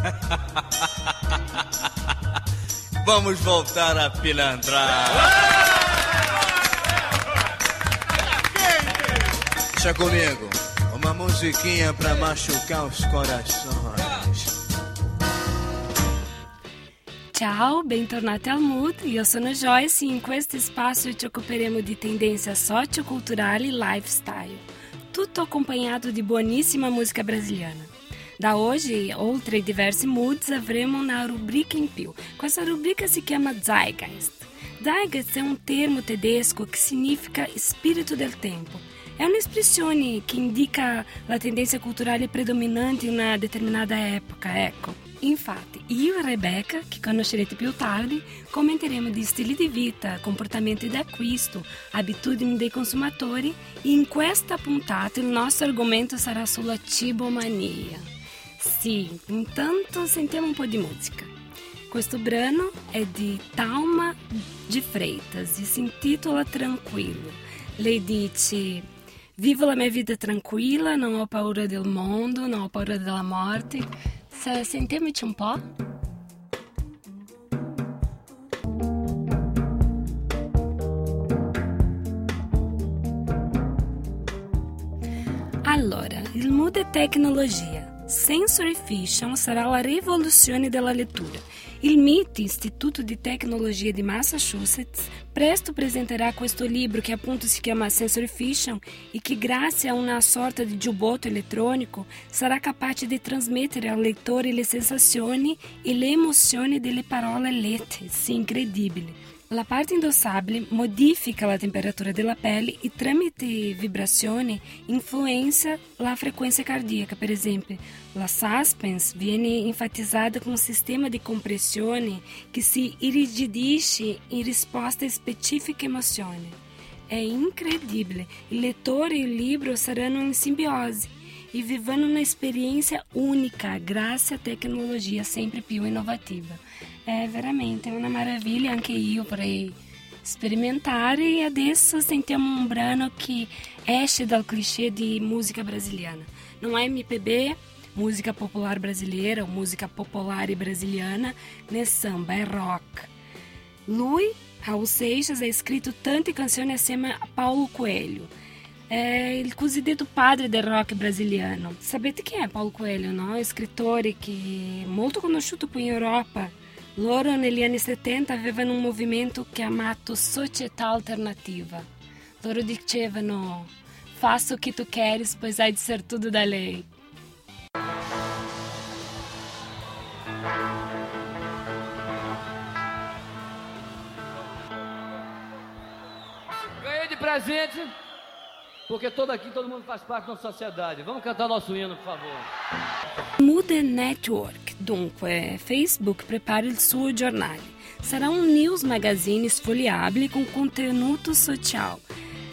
Vamos voltar a pilantrar. Deixa comigo. Uma musiquinha pra machucar os corações. Ciao, bentornati al Mood, io sono Joyce e in questo spazio ci occuperemo di tendenze socioculturali e lifestyle, tutto acompanhado de buonissima música brasiliana. Da hoje, oltre ai diversi moods, avremo una rubrica in più. Questa rubrica si chiama Zeitgeist. Zeitgeist è un termo tedesco che significa spirito del tempo. È un'espressione che indica la tendenza culturale predominante in una determinata epoca, ecco. Infatti, io e Rebecca, che conoscerete più tardi, commenteremo di stili di vita, comportamenti d'acquisto, abitudini dei consumatori e in questa puntata il nostro argomento sarà sulla cibomania. Sì, intanto sentiamo un po' di musica. Questo brano è di Talma de Freitas e si intitola Tranquillo. Lei dice: Vivo la mia vita tranquilla, non ho paura del mondo, non ho paura della morte. Sentiamoci un po'. Allora, il mood è tecnologia. Sensory Fiction sarà la rivoluzione della lettura. Il MIT, Istituto di Tecnologia di Massachusetts, presto presenterà questo libro che appunto si chiama Sensory Fiction e che grazie a una sorta di giubbotto elettronico sarà capace di trasmettere al lettore le sensazioni e le emozioni delle parole lette. Sì, incredibile. La parte indossabile modifica la temperatura della pelle e tramite vibrazioni influenza la frequência cardíaca. Per esempio, la suspense viene enfatizzata com um sistema de compressione che si irrigidisce in risposta a specifiche emozioni. È incredibile! Il lettore e il libro saranno in simbiose e vivendo uma experiência única graças à tecnologia sempre più inovativa. É veramente uma maravilha, anche io vorrei sperimentare e adesso sentiamo un brano che esce dal clichê di música brasiliana. Não é MPB, música popular brasileira ou música popular e brasiliana, né samba, é rock. Lui, Raul Seixas, ha scritto tante canzoni assieme a Paulo Coelho é il cosiddetto padre del rock brasiliano. Sapete chi è Paulo Coelho? Scrittore che è molto conosciuto qui in Europa. Loro negli anni 70 avevano un movimento chiamato Società Alternativa. Loro dicevano faça o que tu queres, pois hai de ser tudo da lei. Ganhei de presente porque todo aqui, todo mundo faz parte da sociedade. Vamos cantar nosso hino, por favor. Mude Network, dunque, Facebook prepara il suo giornale. Sarà un news magazine sfogliabile com conteúdo social.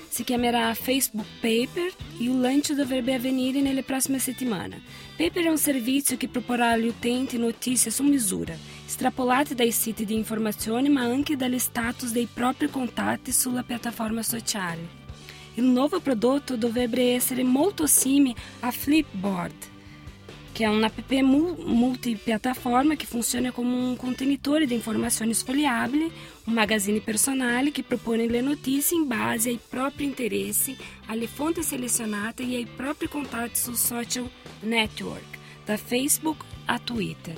Si chiamerà Facebook Paper e o lancio dovrebbe avvenire nelle prossime settimane. Paper è un servizio che proporrà agli utenti notizie su misura, estrapolate dai siti di informazione ma anche dagli status dei propri contatti sulla piattaforma sociale. Il nuovo prodotto dovrebbe essere molto simile a Flipboard, che è un app multipiattaforma che funziona come un contenitore di informazioni sfogliabili, un magazine personale che propone le notizie in base ai propri interessi, alle fonti selezionate e ai propri contatti sul social network, da Facebook a Twitter.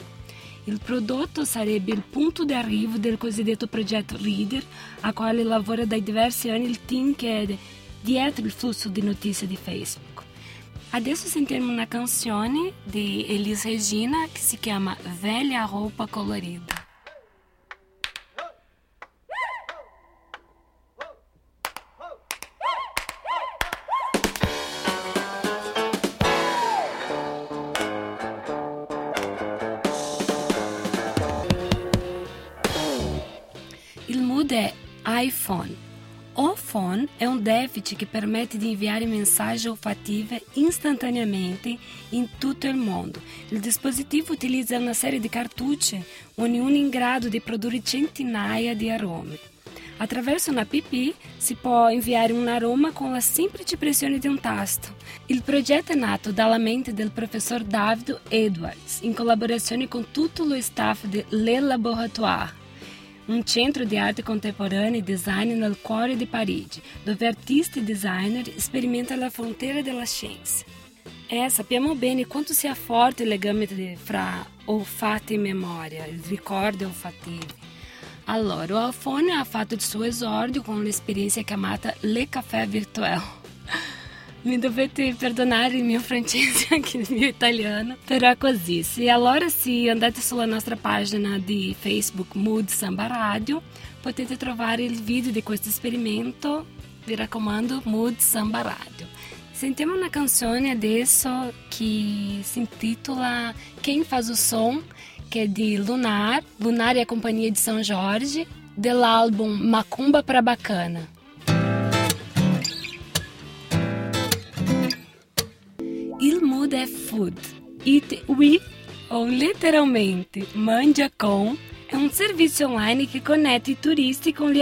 Il prodotto sarebbe il punto di arrivo del cosiddetto progetto Reader, a quale lavora da diversi anni il team che è dietro il flusso di notizie di Facebook. Adesso sentiremo una canzone di Elis Regina che si chiama Velha Roupa Colorida. Il mood è iPhone phone é um déficit que permite de enviar mensagens olfativas instantaneamente em todo o mundo. O dispositivo utiliza uma série de cartuchos, ognuno in grado de produzir centinaia de aromas. Attraverso una app si può inviare un aroma con la semplice pressione di un tasto. Il progetto è nato dalla mente del professor David Edwards, in collaborazione con tutto lo staff di Le Laboratoire, un centro di arte contemporanea e design nel cuore di Parigi, dove artisti e designer sperimentano la frontiera della scienza. Eh, sappiamo bene quanto sia forte il legame fra olfato e memoria, i ricordi olfativi. Allora, o Alfone ha fatto il suo esordio con l'esperienza chiamata Le Café Virtuel. Mi dovete perdonare il mio francese e anche il mio italiano, però è così. Se allora se andate sulla nostra pagina di Facebook Mood Samba Radio, potete trovare il video di questo esperimento. Vi raccomando, Mood Samba Radio. Sentiamo una canzone adesso che si intitola Quem faz o som que é de Lunar, Lunar e a Companhia de São Jorge, do álbum Macumba pra Bacana. Il mood é food. Eat with, ou literalmente, mangia com, é um serviço online che connette i turisti con gli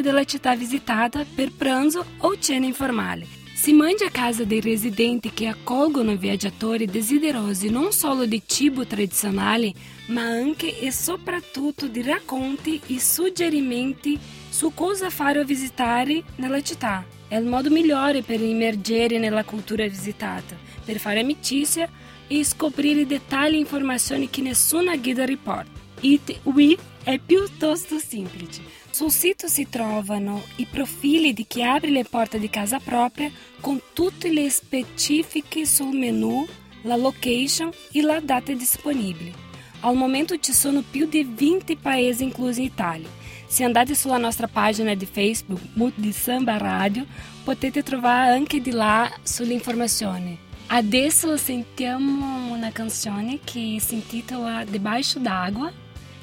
della città visitata per pranzo o cena informale si mangia a casa dei residenti che accolgono viaggiatori desiderosi non solo di cibo tradizionale, ma anche e soprattutto di racconti e suggerimenti su cosa fare o visitare nella città. È il modo migliore per immergere nella cultura visitata, per fare amicizia e scoprire dettagli e informazioni che nessuna guida riporta. It We è piuttosto semplice. Sul sito si trovano i profili di chi apre le porte di casa propria con tutte le specifiche sul menu, la location e la data disponibile. Al momento ci sono più di 20 paesi inclusi in Italia. Se andate sulla nostra pagina di Facebook Mood di Samba Radio, potete trovare anche di là sulle informazioni. Adesso sentiamo una canzone che si intitola Debaixo d'Água,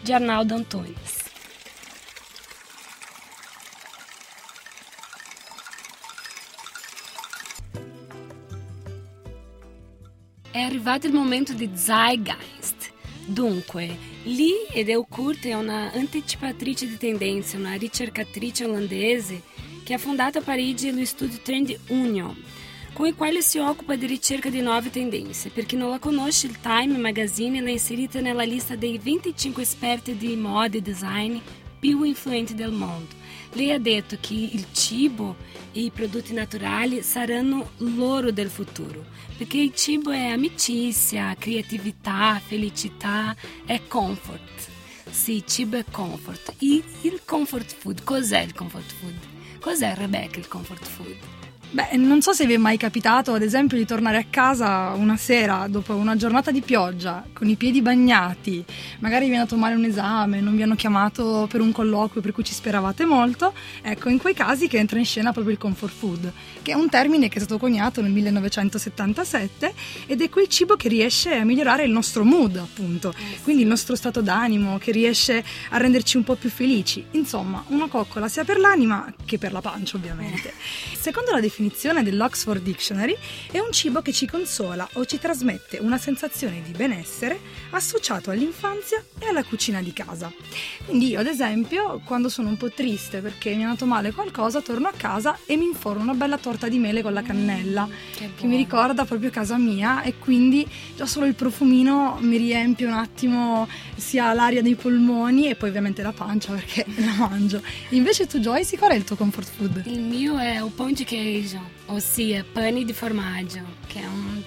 di Arnaldo Antunes. È arrivato il momento di Zeitgeist. Dunque, Lee Edelkurt è una anticipatrice di tendenze, una ricercatrice olandese che ha fondato a Parigi lo studio Trend Union, con il quale si occupa di ricerca di nuove. Per chi non la conosce, il Time Magazine l'ha inserita nella lista dei 25 esperti di moda e design più influenti del mondo. Lei ha detto che il cibo e i prodotti naturali saranno l'oro del futuro, perché il cibo è amicizia, creatività, felicità, è comfort. Sì, cibo è comfort. E il comfort food, cos'è il comfort food? Cos'è Rebecca il comfort food? Beh, non so se vi è mai capitato, ad esempio, di tornare a casa una sera dopo una giornata di pioggia, con i piedi bagnati, magari vi è andato male un esame, non vi hanno chiamato per un colloquio per cui ci speravate molto, ecco, in quei casi che entra in scena proprio il comfort food, che è un termine che è stato coniato nel 1977 ed è quel cibo che riesce a migliorare il nostro mood, appunto, quindi il nostro stato d'animo, che riesce a renderci un po' più felici. Insomma, una coccola sia per l'anima che per la pancia, ovviamente. Secondo la definizione definizione dell'Oxford Dictionary, è un cibo che ci consola o ci trasmette una sensazione di benessere associato all'infanzia e alla cucina di casa. Quindi io, ad esempio, quando sono un po' triste perché mi è andato male qualcosa, torno a casa e mi inforno una bella torta di mele con la cannella, mm, che, che mi ricorda proprio casa mia e quindi già solo il profumino mi riempie un attimo sia l'aria dei polmoni e poi ovviamente la pancia perché la mangio. Invece tu Joyce, qual è il tuo comfort food? Il mio è un de queijo formaggio, ossia pane di formaggio, che è un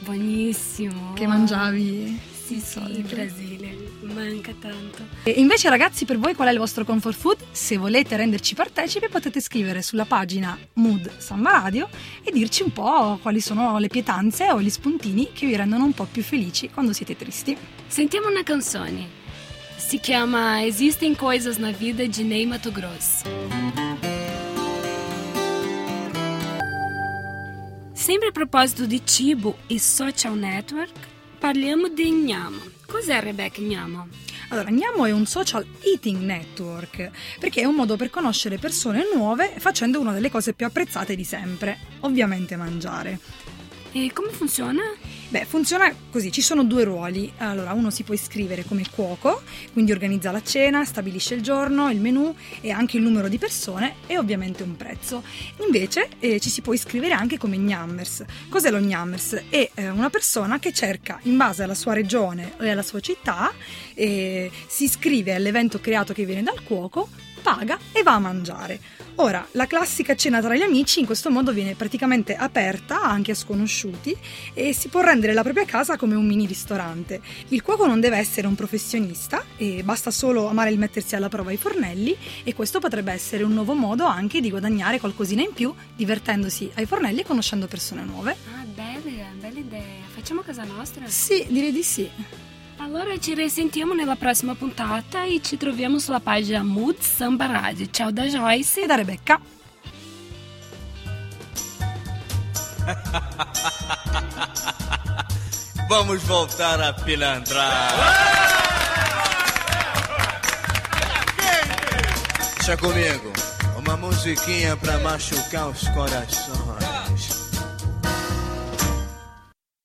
buonissimo. Che mangiavi? Sì, sì, in Brasile, manca tanto. E invece ragazzi, per voi qual è il vostro comfort food? Se volete renderci partecipi potete scrivere sulla pagina Mood Samba Radio e dirci un po' quali sono le pietanze o gli spuntini che vi rendono un po' più felici quando siete tristi. Sentiamo una canzone. Si chiama Existem Coisas na Vida de Ney Mato Grosso. Sempre a proposito di cibo e social network, parliamo di Gnama. Cos'è Rebecca Gnama? Allora, Gnamo è un social eating network perché è un modo per conoscere persone nuove facendo una delle cose più apprezzate di sempre, ovviamente mangiare. E come funziona? Beh, funziona così, ci sono due ruoli. Allora, uno si può iscrivere come cuoco, quindi organizza la cena, stabilisce il giorno, il menù e anche il numero di persone e ovviamente un prezzo. Invece eh, ci si può iscrivere anche come gnammers. Cos'è lo gnammers? È eh, una persona che cerca in base alla sua regione e alla sua città, eh, si iscrive all'evento creato che viene dal cuoco paga e va a mangiare. Ora, la classica cena tra gli amici in questo modo viene praticamente aperta anche a sconosciuti e si può rendere la propria casa come un mini ristorante. Il cuoco non deve essere un professionista e basta solo amare il mettersi alla prova ai fornelli e questo potrebbe essere un nuovo modo anche di guadagnare qualcosina in più divertendosi ai fornelli e conoscendo persone nuove. Ah, bella, bella idea. Facciamo casa nostra? Sì, direi di sì. Allora ci risentiamo nella prossima puntata e ci troviamo sulla pagina Mood Samba Radio. Ciao da Joyce e da Rebecca. Vamos voltar a pilantrar. Deixa comigo, uma musiquinha pra machucar os corações.